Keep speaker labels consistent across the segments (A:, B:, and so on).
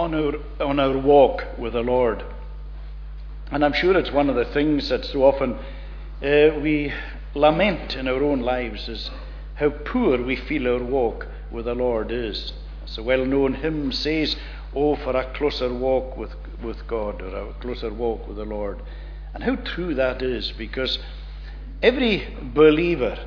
A: on our, on our walk with the Lord. And I'm sure it's one of the things that so often uh, we lament in our own lives is how poor we feel our walk with the Lord is. As a well known hymn says, Oh, for a closer walk with, with God, or a closer walk with the Lord. And how true that is, because every believer,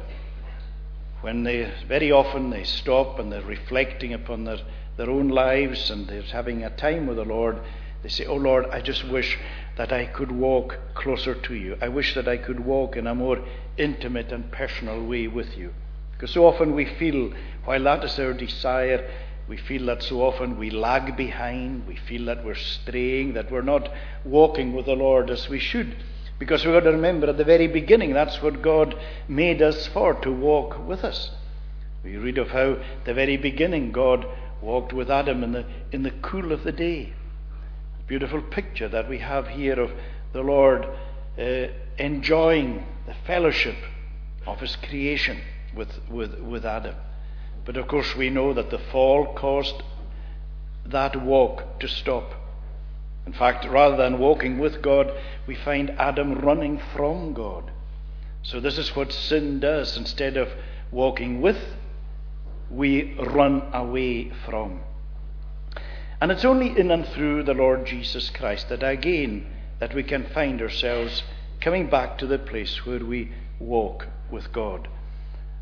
A: when they very often they stop and they're reflecting upon their, their own lives and they're having a time with the Lord, they say, Oh Lord, I just wish that I could walk closer to you. I wish that I could walk in a more intimate and personal way with you. Because so often we feel, while that is our desire, we feel that so often we lag behind, we feel that we're straying, that we're not walking with the Lord as we should. Because we've got to remember at the very beginning, that's what God made us for, to walk with us. We read of how, the very beginning, God walked with Adam in the, in the cool of the day. Beautiful picture that we have here of the Lord uh, enjoying the fellowship of His creation with, with, with Adam. But of course, we know that the fall caused that walk to stop. In fact, rather than walking with God, we find Adam running from God. So, this is what sin does. Instead of walking with, we run away from. And it's only in and through the Lord Jesus Christ that again that we can find ourselves coming back to the place where we walk with God.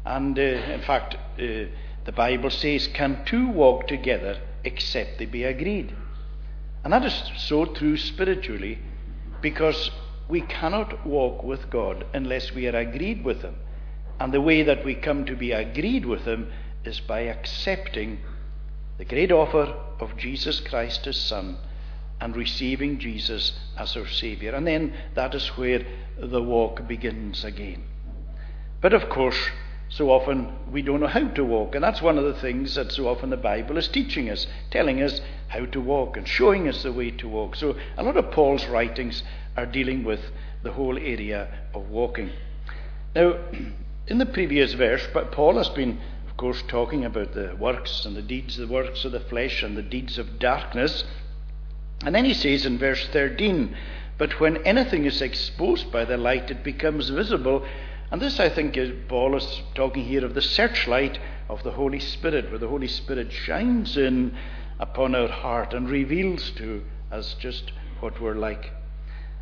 A: And uh, in fact, uh, the Bible says, Can two walk together except they be agreed? And that is so true spiritually because we cannot walk with God unless we are agreed with Him. And the way that we come to be agreed with Him is by accepting the great offer of Jesus Christ, His Son, and receiving Jesus as our Saviour. And then that is where the walk begins again. But of course, so often we don't know how to walk. And that's one of the things that so often the Bible is teaching us, telling us how to walk and showing us the way to walk. So a lot of Paul's writings are dealing with the whole area of walking. Now, in the previous verse, but Paul has been, course, talking about the works and the deeds, the works of the flesh and the deeds of darkness. And then he says in verse 13, But when anything is exposed by the light, it becomes visible and this, I think, is Paul is talking here of the searchlight of the Holy Spirit, where the Holy Spirit shines in upon our heart and reveals to us just what we're like.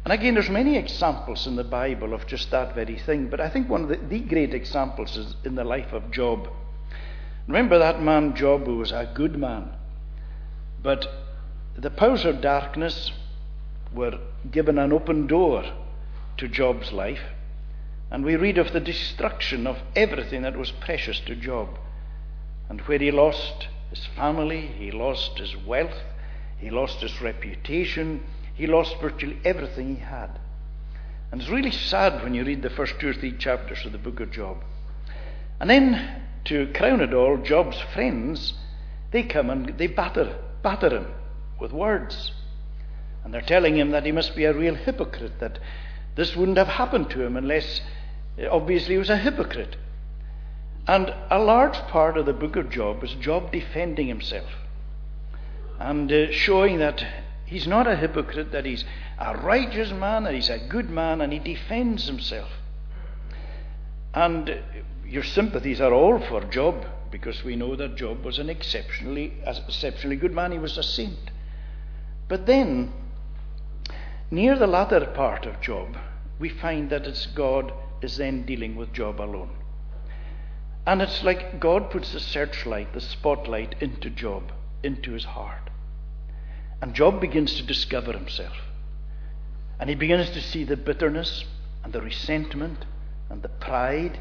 A: And again, there's many examples in the Bible of just that very thing, but I think one of the, the great examples is in the life of Job. Remember that man Job, who was a good man, but the powers of darkness were given an open door to Job's life. And we read of the destruction of everything that was precious to Job. And where he lost his family, he lost his wealth, he lost his reputation, he lost virtually everything he had. And it's really sad when you read the first two or three chapters of the book of Job. And then, to crown it all, Job's friends, they come and they batter, batter him with words. And they're telling him that he must be a real hypocrite, that this wouldn't have happened to him unless Obviously, he was a hypocrite. And a large part of the book of Job is Job defending himself and uh, showing that he's not a hypocrite, that he's a righteous man, that he's a good man, and he defends himself. And your sympathies are all for Job because we know that Job was an exceptionally, exceptionally good man. He was a saint. But then, near the latter part of Job, we find that it's God is then dealing with Job alone. And it's like God puts the searchlight, the spotlight into Job, into his heart. And Job begins to discover himself. And he begins to see the bitterness and the resentment and the pride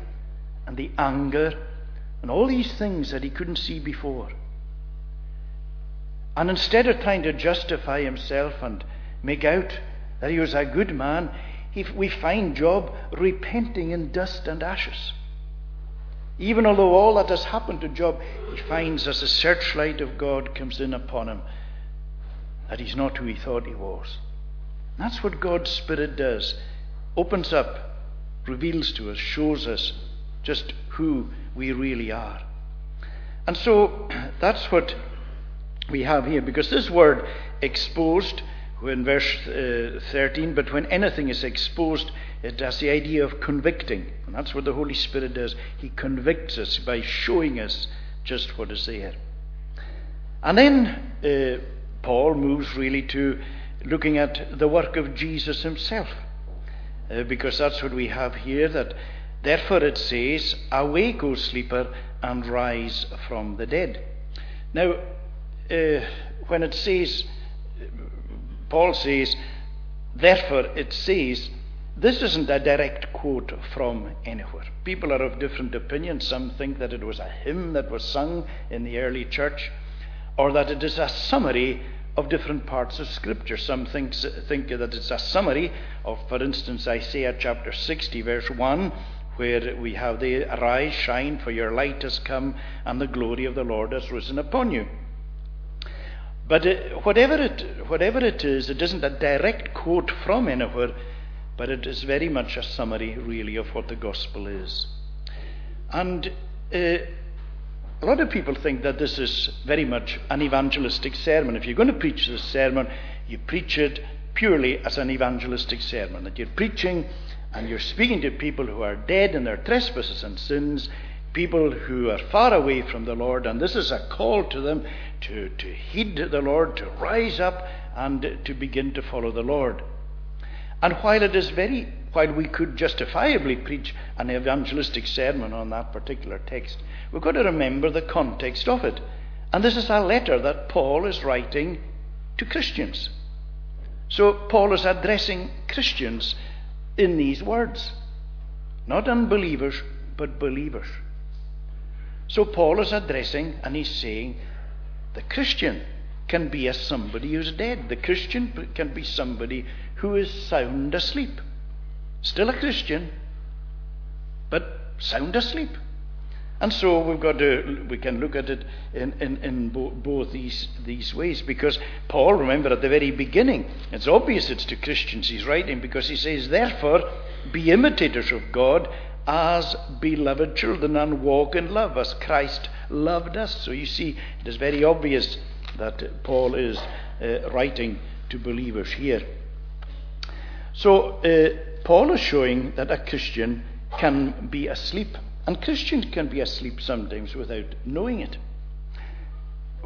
A: and the anger and all these things that he couldn't see before. And instead of trying to justify himself and make out that he was a good man, he, we find Job repenting in dust and ashes. Even although all that has happened to Job, he finds as the searchlight of God comes in upon him that he's not who he thought he was. That's what God's Spirit does. Opens up, reveals to us, shows us just who we really are. And so that's what we have here. Because this word exposed, in verse uh, 13, but when anything is exposed, it has the idea of convicting. And that's what the Holy Spirit does. He convicts us by showing us just what is there. And then uh, Paul moves really to looking at the work of Jesus himself. Uh, because that's what we have here that therefore it says, Awake, O sleeper, and rise from the dead. Now, uh, when it says, Paul says, therefore it says, this isn't a direct quote from anywhere. People are of different opinions. Some think that it was a hymn that was sung in the early church, or that it is a summary of different parts of Scripture. Some think, think that it's a summary of, for instance, Isaiah chapter 60, verse 1, where we have the arise, shine, for your light has come, and the glory of the Lord has risen upon you. But whatever, it, whatever it is, it isn't a direct quote from anywhere, but it is very much a summary, really, of what the gospel is. And uh, a lot of people think that this is very much an evangelistic sermon. If you're going to preach this sermon, you preach it purely as an evangelistic sermon. That you're preaching and you're speaking to people who are dead in their trespasses and sins, people who are far away from the Lord, and this is a call to them to, to heed the Lord, to rise up and to begin to follow the Lord. And while it is very, while we could justifiably preach an evangelistic sermon on that particular text, we've got to remember the context of it. And this is a letter that Paul is writing to Christians. So Paul is addressing Christians in these words. Not unbelievers, but believers. So Paul is addressing and he's saying the Christian can be a somebody who's dead. The Christian can be somebody who is sound asleep. Still a Christian, but sound asleep. And so we've got to, we can look at it in, in, in bo- both these, these ways because Paul, remember at the very beginning, it's obvious it's to Christians he's writing because he says, Therefore, be imitators of God as beloved children and walk in love as Christ loved us. So you see, it is very obvious that Paul is uh, writing to believers here. So uh, Paul is showing that a Christian can be asleep and Christians can be asleep sometimes without knowing it.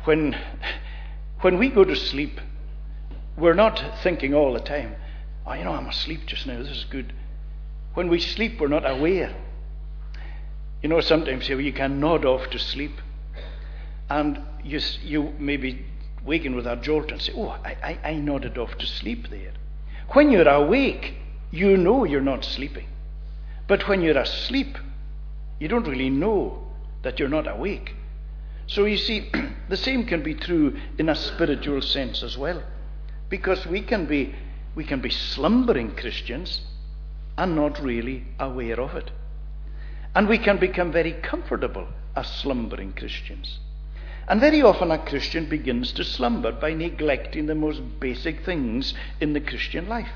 A: When, when we go to sleep, we're not thinking all the time, oh, you know, I'm asleep just now, this is good. When we sleep, we're not aware. You know, sometimes you can nod off to sleep, and you, you maybe waken with a jolt and say, Oh, I, I, I nodded off to sleep there. When you're awake, you know you're not sleeping. But when you're asleep, you don't really know that you're not awake. So you see, the same can be true in a spiritual sense as well. Because we can be, we can be slumbering Christians and not really aware of it. And we can become very comfortable as slumbering Christians. And very often a Christian begins to slumber by neglecting the most basic things in the Christian life.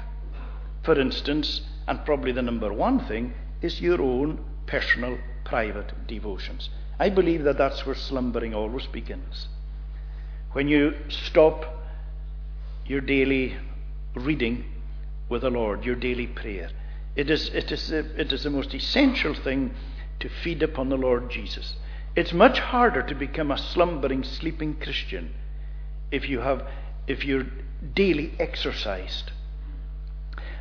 A: For instance, and probably the number one thing, is your own personal private devotions. I believe that that's where slumbering always begins. When you stop your daily reading with the Lord, your daily prayer, it is, it is, it is the most essential thing to feed upon the Lord Jesus. It's much harder to become a slumbering, sleeping Christian if you have if you're daily exercised.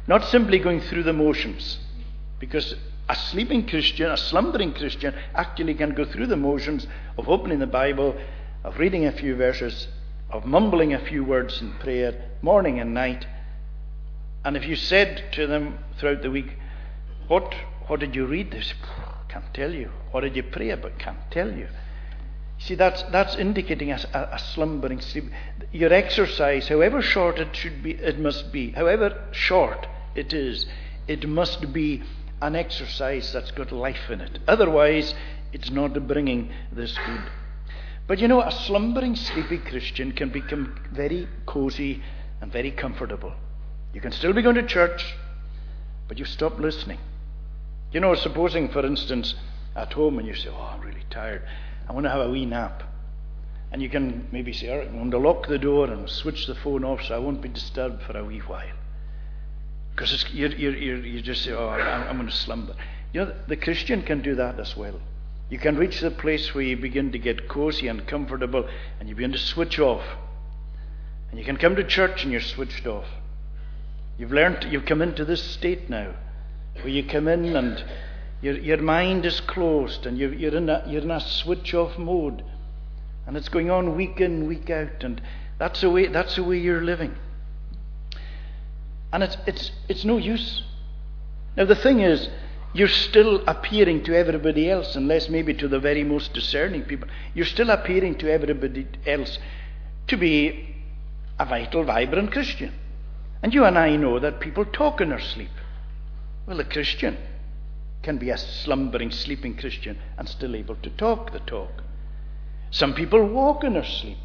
A: Not simply going through the motions, because a sleeping Christian, a slumbering Christian, actually can go through the motions of opening the Bible, of reading a few verses, of mumbling a few words in prayer, morning and night. And if you said to them throughout the week, What, what did you read? They Can't tell you. What did you pray about? Can't tell you. See, that's, that's indicating a, a, a, slumbering sleep. Your exercise, however short it should be, it must be, however short it is, it must be an exercise that's got life in it. Otherwise, it's not bringing this good. But you know, a slumbering, sleepy Christian can become very cozy and very comfortable. You can still be going to church, but you stop listening. You know, supposing, for instance, at home and you say, Oh, I'm really tired. I want to have a wee nap. And you can maybe say, all right, I'm going to lock the door and switch the phone off so I won't be disturbed for a wee while. Because you you just say, oh, I'm, I'm going to slumber. You know, the Christian can do that as well. You can reach the place where you begin to get cozy and comfortable and you begin to switch off. And you can come to church and you're switched off. You've learned, you've come into this state now where you come in and your, your mind is closed and you're, you're, in a, you're in a switch off mode. And it's going on week in, week out. And that's the way, that's the way you're living. And it's, it's, it's no use. Now, the thing is, you're still appearing to everybody else, unless maybe to the very most discerning people. You're still appearing to everybody else to be a vital, vibrant Christian. And you and I know that people talk in their sleep. Well, a Christian can be a slumbering, sleeping Christian and still able to talk the talk. Some people walk in their sleep.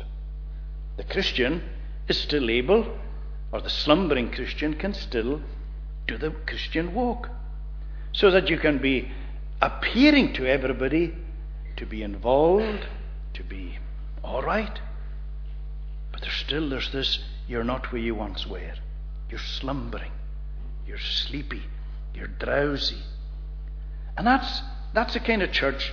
A: The Christian is still able, or the slumbering Christian can still do the Christian walk so that you can be appearing to everybody to be involved, to be all right. But there's still there's this you're not where you once were. You're slumbering. You're sleepy. You're drowsy. And that's that's the kind of church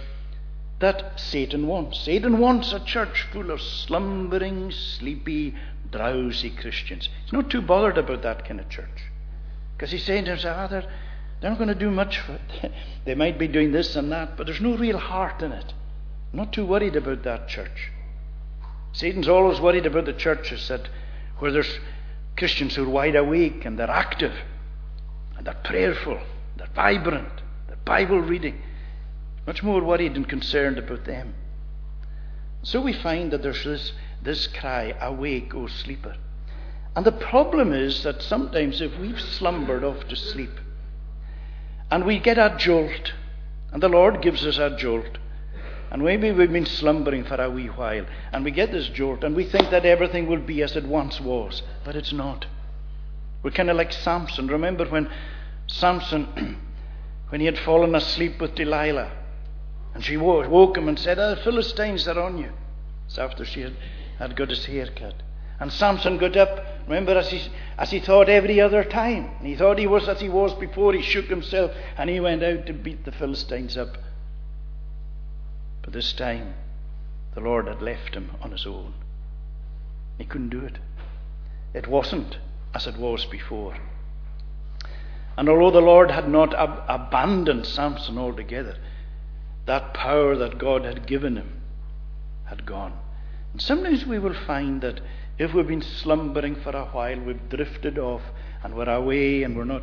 A: that Satan wants. Satan wants a church full of slumbering, sleepy, drowsy Christians. He's not too bothered about that kind of church. Because he's saying to himself, ah, they're, they're not going to do much for it. they might be doing this and that, but there's no real heart in it. I'm not too worried about that church. Satan's always worried about the churches that where there's Christians who are wide awake and they're active and they're prayerful, they're vibrant, they're Bible reading. Much more worried and concerned about them. So we find that there's this, this cry, Awake, O sleeper. And the problem is that sometimes if we've slumbered off to sleep, and we get a jolt, and the Lord gives us a jolt. And maybe we've been slumbering for a wee while, and we get this jolt, and we think that everything will be as it once was, but it's not. We're kind of like Samson. Remember when Samson, when he had fallen asleep with Delilah, and she woke him and said, oh, Philistines are on you. It's after she had, had got his hair cut. And Samson got up, remember, as he, as he thought every other time. And he thought he was as he was before. He shook himself and he went out to beat the Philistines up. But this time, the Lord had left him on his own. He couldn't do it. It wasn't as it was before. And although the Lord had not ab- abandoned Samson altogether, that power that God had given him had gone. And sometimes we will find that if we've been slumbering for a while, we've drifted off and we're away and we're not,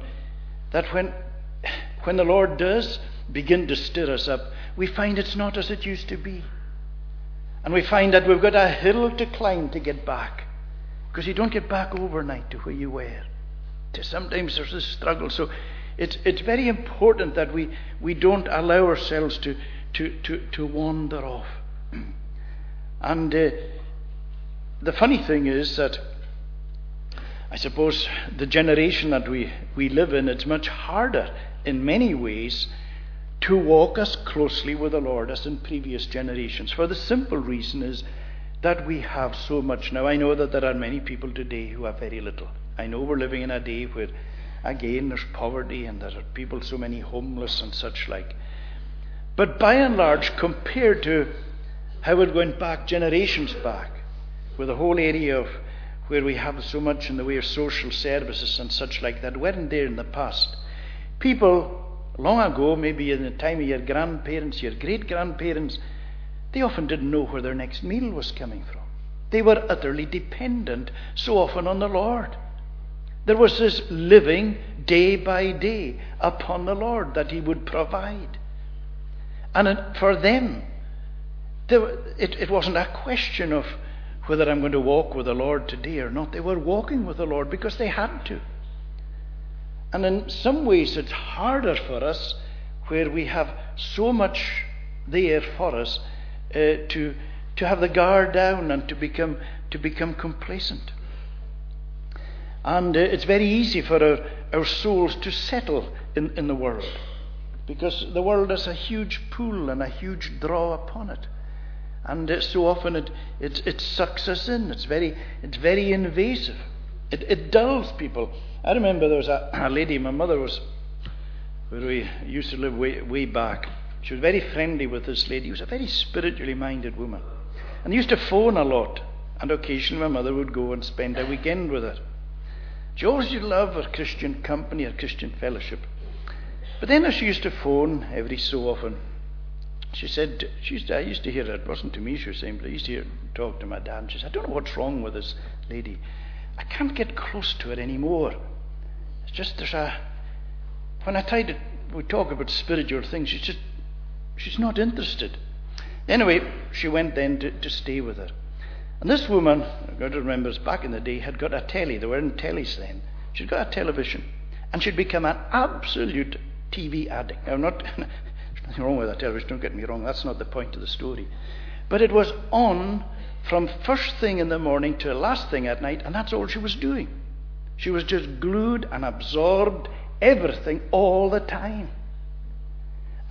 A: that when, when the Lord does begin to stir us up, we find it's not as it used to be. And we find that we've got a hill to climb to get back. Because you don't get back overnight to where you were. Sometimes there's a struggle. So it's, it's very important that we, we don't allow ourselves to, to, to, to wander off. And uh, the funny thing is that I suppose the generation that we, we live in, it's much harder in many ways to walk as closely with the Lord as in previous generations. For the simple reason is that we have so much now. I know that there are many people today who have very little. I know we're living in a day where, again, there's poverty and there are people, so many homeless and such like. But by and large, compared to how it went back generations back, with the whole area of where we have so much in the way of social services and such like that weren't there in the past. People long ago, maybe in the time of your grandparents, your great grandparents, they often didn't know where their next meal was coming from. They were utterly dependent so often on the Lord. There was this living day by day upon the Lord that He would provide. And for them, it, it wasn't a question of whether I'm going to walk with the Lord today or not. They were walking with the Lord because they had to. And in some ways, it's harder for us where we have so much there for us uh, to, to have the guard down and to become, to become complacent. And uh, it's very easy for our, our souls to settle in, in the world because the world has a huge pull and a huge draw upon it. And uh, so often it, it, it sucks us in. It's very, it's very invasive. It, it dulls people. I remember there was a, a lady, my mother was, where we used to live way, way back. She was very friendly with this lady. She was a very spiritually minded woman. And used to phone a lot. And occasionally my mother would go and spend a weekend with her. She always love her Christian company, her Christian fellowship. But then as she used to phone every so often, she said, she I used to hear it wasn't to me she was saying, but I used to hear talk to my dad. She said, I don't know what's wrong with this lady. I can't get close to her anymore. It's just there's a. When I try to we talk about spiritual things, she's just she's not interested. Anyway, she went then to, to stay with her. And this woman, I've got to remember, back in the day, had got a telly. They were in tellies then. She'd got a television. And she'd become an absolute TV addict. Now, not, nothing wrong with that television, don't get me wrong, that's not the point of the story. But it was on from first thing in the morning to last thing at night, and that's all she was doing. She was just glued and absorbed everything all the time.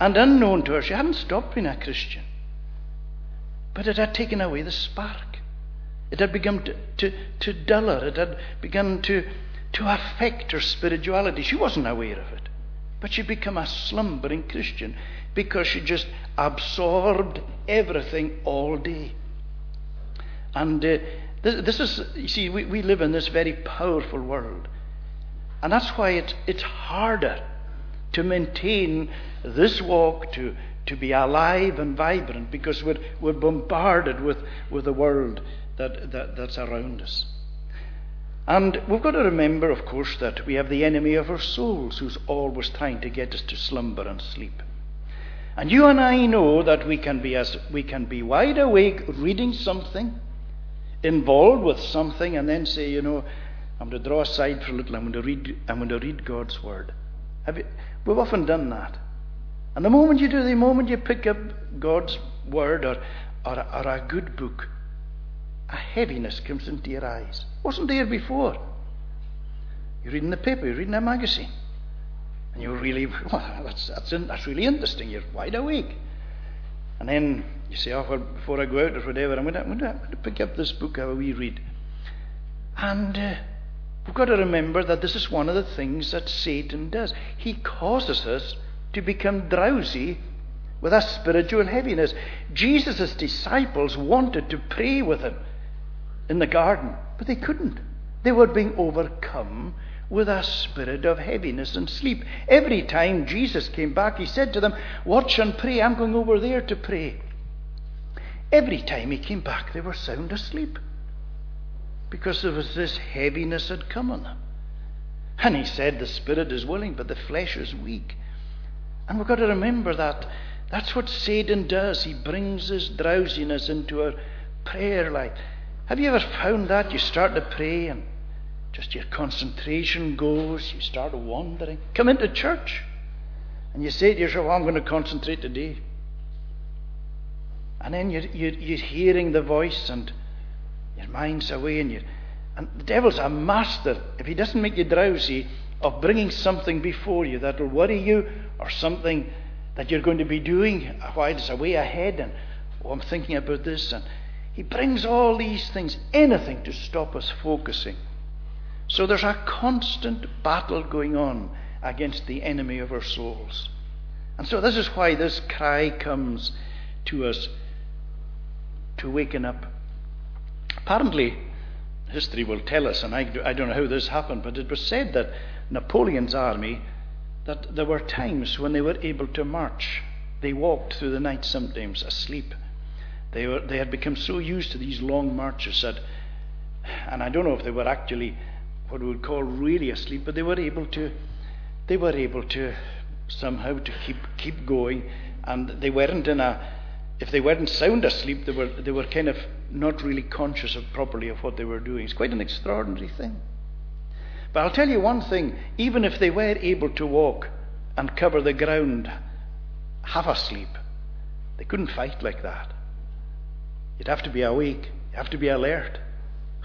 A: And unknown to her, she hadn't stopped being a Christian. But it had taken away the spark. It had begun to, to, to dull her. It had begun to, to affect her spirituality. She wasn't aware of it. But she'd become a slumbering Christian because she just absorbed everything all day. And uh, this, this, is, you see, we, we live in this very powerful world. And that's why it, it's harder to maintain this walk, to, to be alive and vibrant, because we're, we're bombarded with, with the world that, that, that's around us. And we've got to remember, of course, that we have the enemy of our souls who's always trying to get us to slumber and sleep. And you and I know that we can be as we can be wide awake reading something, involved with something, and then say, you know, I'm going to draw aside for a little. I'm going to read. I'm going to read God's word. You, we've often done that. And the moment you do, the moment you pick up God's word or, or, or a good book, a heaviness comes into your eyes. Wasn't there before. You're reading the paper, you're reading a magazine. And you're really, well, that's, that's, that's really interesting. You're wide awake. And then you say, oh, well, before I go out or whatever, I'm going to, I'm I'm going to pick up this book, have a wee read. And uh, we've got to remember that this is one of the things that Satan does. He causes us to become drowsy with a spiritual heaviness. Jesus' disciples wanted to pray with him in the garden, but they couldn't. They were being overcome with a spirit of heaviness and sleep. Every time Jesus came back, he said to them, Watch and pray. I'm going over there to pray. Every time he came back, they were sound asleep because there was this heaviness had come on them. And he said, The spirit is willing, but the flesh is weak. And we've got to remember that that's what Satan does. He brings this drowsiness into our prayer life. Have you ever found that? You start to pray and just your concentration goes, you start wandering. Come into church and you say to yourself, I'm going to concentrate today. And then you're, you're, you're hearing the voice and your mind's away and you and the devil's a master, if he doesn't make you drowsy, of bringing something before you that will worry you or something that you're going to be doing while it's away ahead and oh I'm thinking about this and he brings all these things, anything to stop us focusing. So there's a constant battle going on against the enemy of our souls. And so this is why this cry comes to us to waken up. Apparently, history will tell us, and I, I don't know how this happened, but it was said that Napoleon's army, that there were times when they were able to march. They walked through the night sometimes asleep. They, were, they had become so used to these long marches that, and I don't know if they were actually what we would call really asleep, but they were able to, they were able to somehow to keep keep going, and they weren't in a, if they weren't sound asleep, they were they were kind of not really conscious of properly of what they were doing. It's quite an extraordinary thing. But I'll tell you one thing: even if they were able to walk and cover the ground half asleep, they couldn't fight like that. You'd have to be awake. You have to be alert.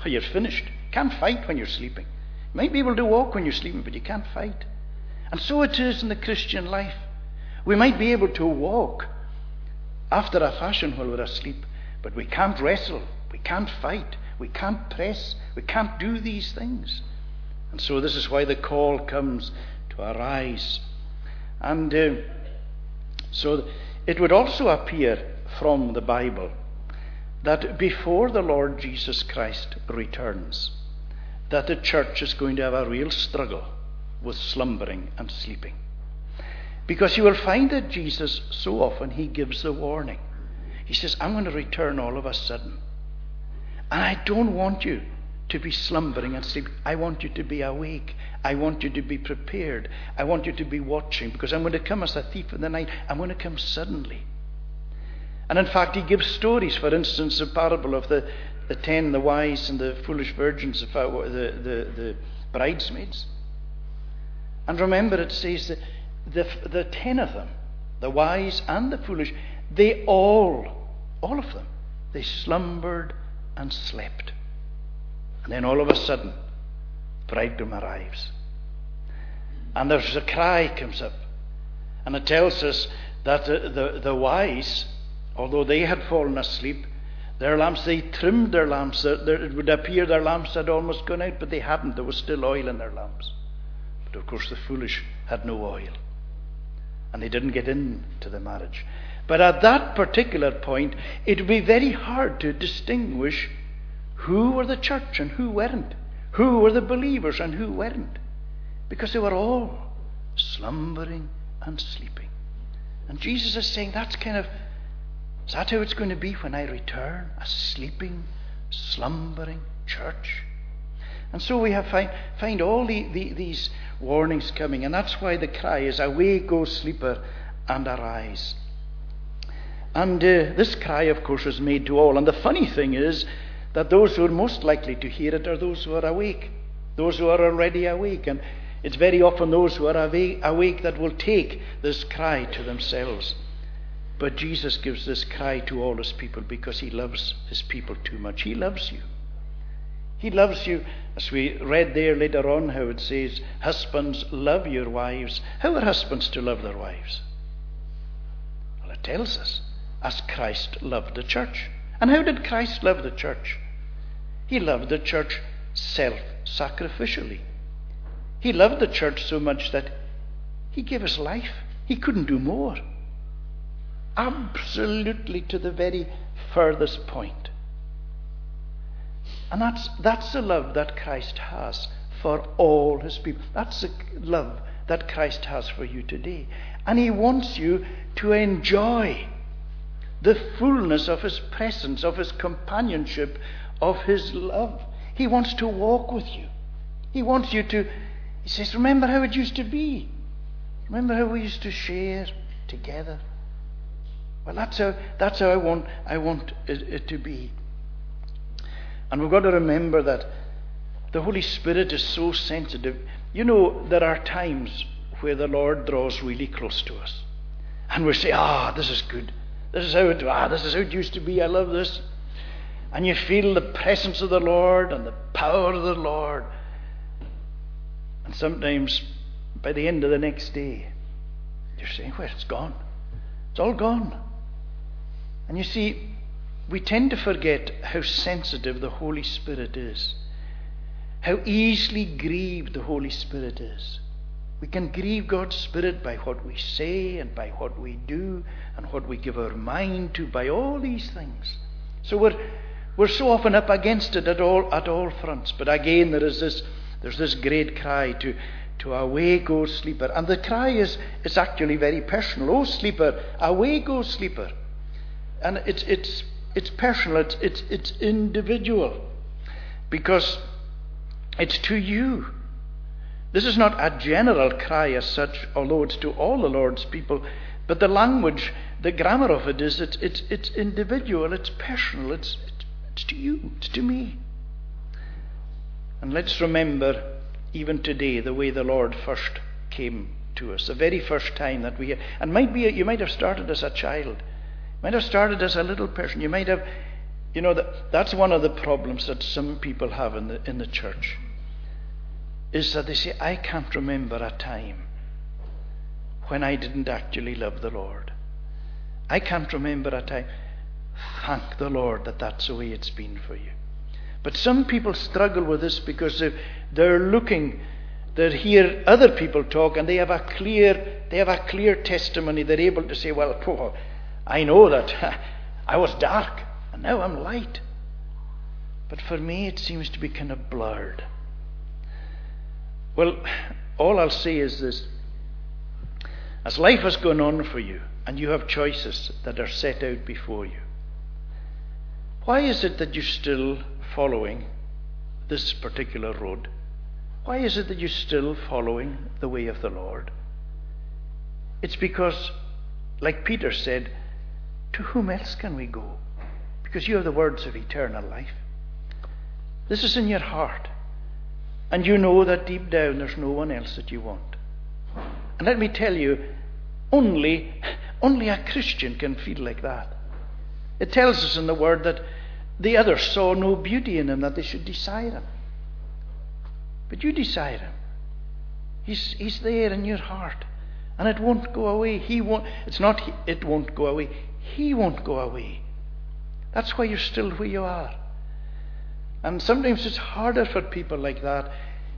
A: Or you're finished. Can't fight when you're sleeping. You might be able to walk when you're sleeping, but you can't fight. And so it is in the Christian life. We might be able to walk after a fashion while we're asleep, But we can't wrestle. We can't fight. We can't press. We can't do these things. And so this is why the call comes to arise. And uh, so it would also appear from the Bible that before the Lord Jesus Christ returns, that the church is going to have a real struggle with slumbering and sleeping. Because you will find that Jesus, so often, he gives the warning. He says, I'm going to return all of a sudden. And I don't want you to be slumbering and sleeping. I want you to be awake. I want you to be prepared. I want you to be watching because I'm going to come as a thief in the night. I'm going to come suddenly. And in fact, he gives stories. For instance, the parable of the, the ten, the wise and the foolish virgins, the, the, the bridesmaids. And remember, it says that the, the ten of them, the wise and the foolish, they all, all of them, they slumbered and slept. And then all of a sudden, the bridegroom arrives. And there's a cry comes up. And it tells us that the, the, the wise, although they had fallen asleep, their lamps, they trimmed their lamps. it would appear their lamps had almost gone out, but they hadn't. There was still oil in their lamps. But of course, the foolish had no oil. And they didn't get into the marriage. But at that particular point, it would be very hard to distinguish who were the church and who weren't, who were the believers and who weren't, because they were all slumbering and sleeping. And Jesus is saying that's kind of is that how it's going to be when I return? A sleeping, slumbering church? And so we have find, find all the, the, these warnings coming, and that's why the cry is, Away, go sleeper, and arise. And uh, this cry, of course, is made to all. And the funny thing is that those who are most likely to hear it are those who are awake, those who are already awake. And it's very often those who are awake that will take this cry to themselves. But Jesus gives this cry to all his people because he loves his people too much. He loves you. He loves you, as we read there later on, how it says, Husbands, love your wives. How are husbands to love their wives? Well, it tells us, as Christ loved the church. And how did Christ love the church? He loved the church self sacrificially. He loved the church so much that he gave his life. He couldn't do more. Absolutely to the very furthest point. And that's, that's the love that Christ has for all his people. That's the love that Christ has for you today. And he wants you to enjoy the fullness of His presence, of His companionship, of His love. He wants to walk with you. He wants you to, He says, remember how it used to be. Remember how we used to share together. Well, that's how, that's how I want, I want it, it to be. And we've got to remember that the Holy Spirit is so sensitive. You know, there are times where the Lord draws really close to us. And we say, ah, this is good. This is how it, ah, this is how it used to be. I love this. And you feel the presence of the Lord and the power of the Lord. And sometimes by the end of the next day, you're saying, well, it's gone. It's all gone. And you see, we tend to forget how sensitive the Holy Spirit is, how easily grieved the Holy Spirit is. We can grieve God's Spirit by what we say and by what we do and what we give our mind to, by all these things. So we're, we're so often up against it at all, at all fronts. But again, there is this, there's this great cry to, to away go sleeper. And the cry is, is actually very personal. Oh, sleeper, away go sleeper. And it's, it's, it's personal, it's, it's, it's individual. Because it's to you. This is not a general cry as such, although it's to all the Lord's people, but the language, the grammar of it is it's, it's, it's individual, it's personal, it's, it's, it's to you, it's to me. And let's remember, even today, the way the Lord first came to us, the very first time that we, and might be, you might have started as a child, might have started as a little person, you might have, you know, that, that's one of the problems that some people have in the, in the church is that they say, I can't remember a time when I didn't actually love the Lord. I can't remember a time. thank the Lord that that's the way it's been for you. But some people struggle with this because they're looking, they hear other people talk, and they have a clear, they have a clear testimony. They're able to say, "Well, oh, I know that I was dark, and now I'm light." But for me, it seems to be kind of blurred. Well, all I'll say is this: as life has gone on for you, and you have choices that are set out before you. Why is it that you're still following this particular road? Why is it that you're still following the way of the Lord? It's because, like Peter said, to whom else can we go? Because you have the words of eternal life. This is in your heart. And you know that deep down there's no one else that you want. And let me tell you, only, only a Christian can feel like that. It tells us in the Word that the others saw no beauty in him that they should desire him. But you desire him. He's, he's there in your heart. And it won't go away. He won't, it's not it won't go away. He won't go away. That's why you're still where you are. And sometimes it's harder for people like that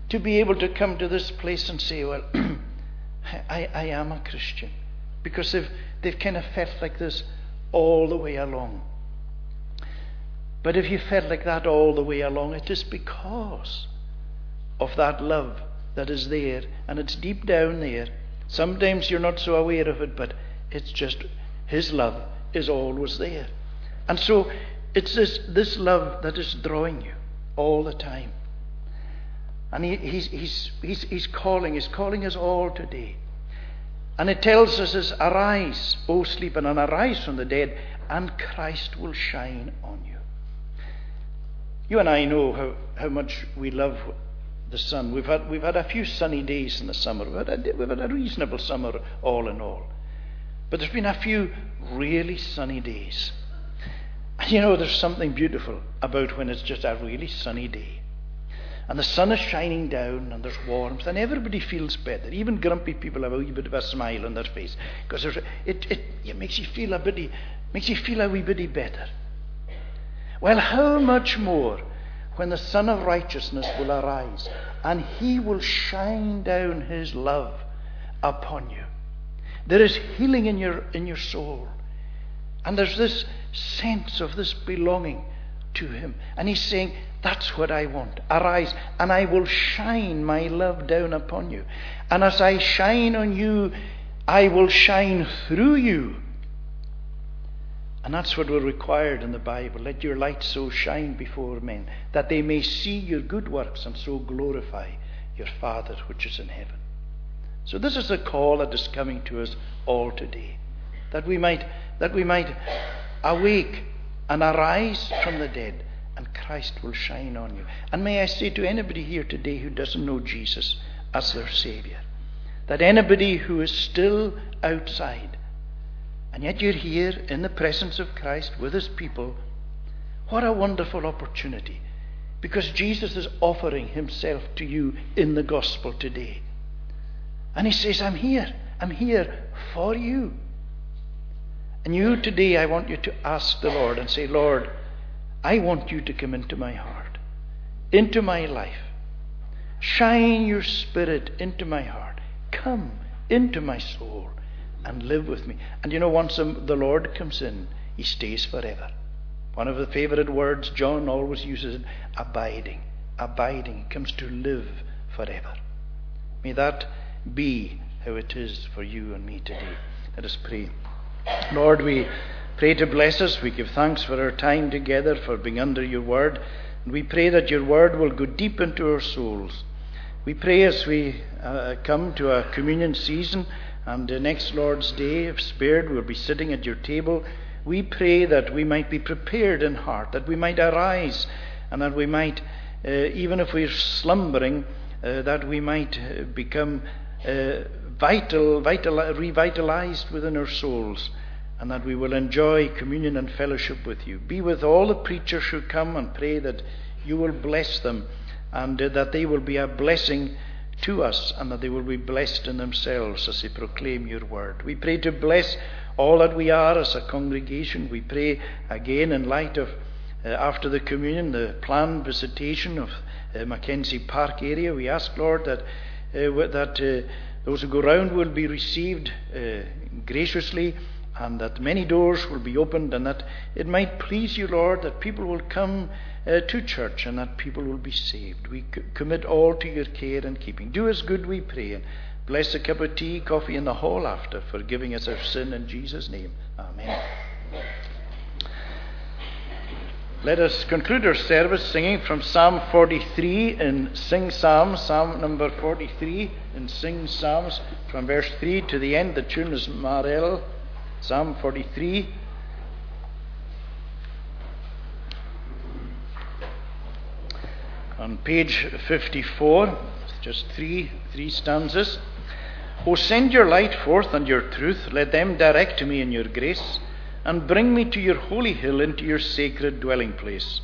A: to be able to come to this place and say, Well, I, I am a Christian. Because they've, they've kind of felt like this all the way along. But if you felt like that all the way along, it is because of that love that is there, and it's deep down there. Sometimes you're not so aware of it, but it's just His love is always there. And so it's this, this love that is drawing you all the time. And he, he's, he's, he's, he's calling, he's calling us all today. And it tells us, as, Arise, O sleeper, and arise from the dead, and Christ will shine on you. You and I know how, how much we love the sun. We've had, we've had a few sunny days in the summer. We've had, a, we've had a reasonable summer, all in all. But there's been a few really sunny days. And you know, there's something beautiful about when it's just a really sunny day. And the sun is shining down, and there's warmth, and everybody feels better. Even grumpy people have a wee bit of a smile on their face because it, it, it makes you feel a bit, makes you feel a wee bit better. Well, how much more when the Sun of Righteousness will arise and he will shine down his love upon you. There is healing in your, in your soul. And there's this sense of this belonging to him. And he's saying, That's what I want. Arise, and I will shine my love down upon you. And as I shine on you, I will shine through you and that's what we're required in the Bible. Let your light so shine before men that they may see your good works and so glorify your Father which is in heaven. So this is a call that is coming to us all today. That we might that we might awake and arise from the dead and Christ will shine on you. And may I say to anybody here today who doesn't know Jesus as their Saviour, that anybody who is still outside and yet you're here in the presence of Christ with his people. What a wonderful opportunity. Because Jesus is offering himself to you in the gospel today. And he says, I'm here. I'm here for you. And you today, I want you to ask the Lord and say, Lord, I want you to come into my heart, into my life. Shine your spirit into my heart. Come into my soul and live with me. And you know, once the Lord comes in, he stays forever. One of the favorite words John always uses abiding. Abiding comes to live forever. May that be how it is for you and me today. Let us pray. Lord, we pray to bless us. We give thanks for our time together, for being under your word. And we pray that your word will go deep into our souls. We pray as we uh, come to a communion season and the next Lord's Day, if spared, we'll be sitting at your table. We pray that we might be prepared in heart, that we might arise, and that we might, uh, even if we're slumbering, uh, that we might uh, become uh, vital, vital, revitalized within our souls, and that we will enjoy communion and fellowship with you. Be with all the preachers who come and pray that you will bless them, and uh, that they will be a blessing to us and that they will be blessed in themselves as they proclaim your word. We pray to bless all that we are as a congregation. We pray again in light of uh, after the communion, the planned visitation of uh, Mackenzie Park area. We ask, Lord, that that uh, those who go round will be received uh, graciously and that many doors will be opened, and that it might please you, Lord, that people will come uh, to church and that people will be saved. We c- commit all to your care and keeping. Do us good, we pray, and bless a cup of tea, coffee in the hall after, forgiving us our sin in Jesus' name. Amen. Let us conclude our service singing from Psalm 43 in Sing Psalms, Psalm number 43 in Sing Psalms, from verse 3 to the end. The tune is Marel, Psalm 43. On page 54, just three, three stanzas. O send your light forth and your truth, let them direct me in your grace and bring me to your holy hill into your sacred dwelling place.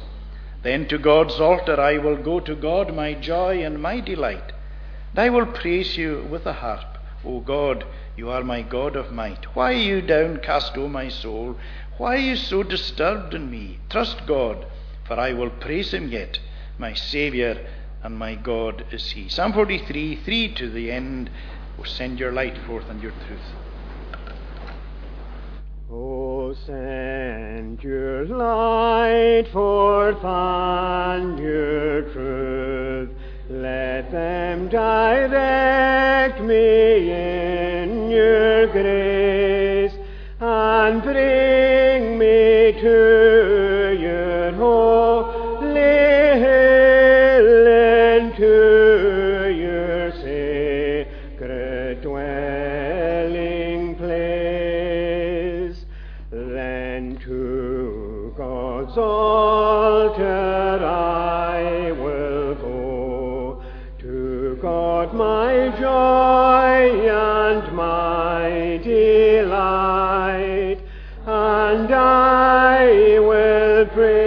A: Then to God's altar I will go to God, my joy and my delight. And I will praise you with a harp. O God, you are my God of might. Why are you downcast, O my soul? Why are you so disturbed in me? Trust God, for I will praise him yet. My Saviour and my God is he. Psalm 43, 3 to the end. O send your light forth and your truth.
B: Oh, Send your light forth and your truth. Let them direct me in your grace and bring and I will praise